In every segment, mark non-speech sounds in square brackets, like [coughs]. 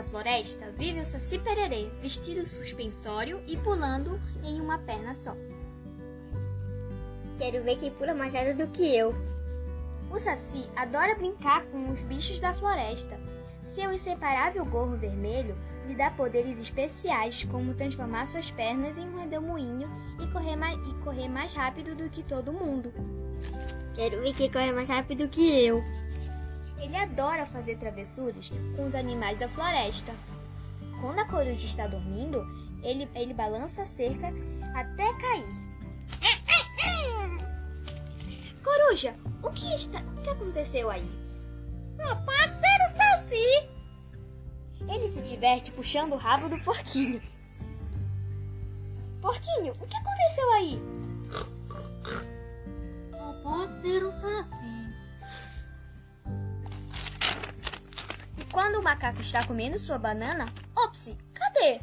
floresta vive o Saci Pererê, vestido suspensório e pulando em uma perna só. Quero ver quem pula mais alto do que eu. O Saci adora brincar com os bichos da floresta. Seu inseparável gorro vermelho lhe dá poderes especiais, como transformar suas pernas em um redemoinho e correr, mais, e correr mais rápido do que todo mundo. Quero ver quem corre mais rápido que eu. Ele adora fazer travessuras com os animais da floresta. Quando a coruja está dormindo, ele, ele balança a cerca até cair. [coughs] Coruja, o que, está, o que aconteceu aí? Só pode ser o Saci. Ele se diverte puxando o rabo do porquinho. Porquinho, o que aconteceu aí? Só pode ser o Saci. Quando o macaco está comendo sua banana, ops, cadê?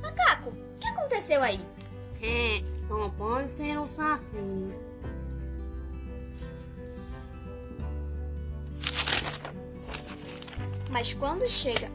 Macaco, o que aconteceu aí? É, só pode ser o Saci. Mas quando chega.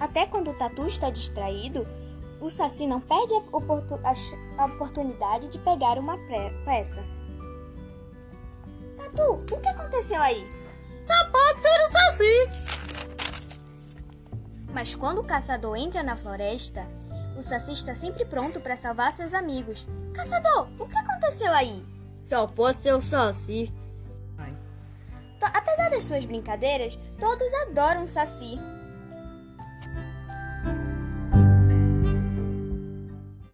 Até quando o tatu está distraído, o Saci não perde a, a oportunidade de pegar uma peça. Tatu, o que aconteceu aí? Só pode ser o Saci. Mas quando o caçador entra na floresta, o Saci está sempre pronto para salvar seus amigos. Caçador, o que aconteceu aí? Só pode ser o Saci. Apesar das suas brincadeiras, todos adoram o Saci.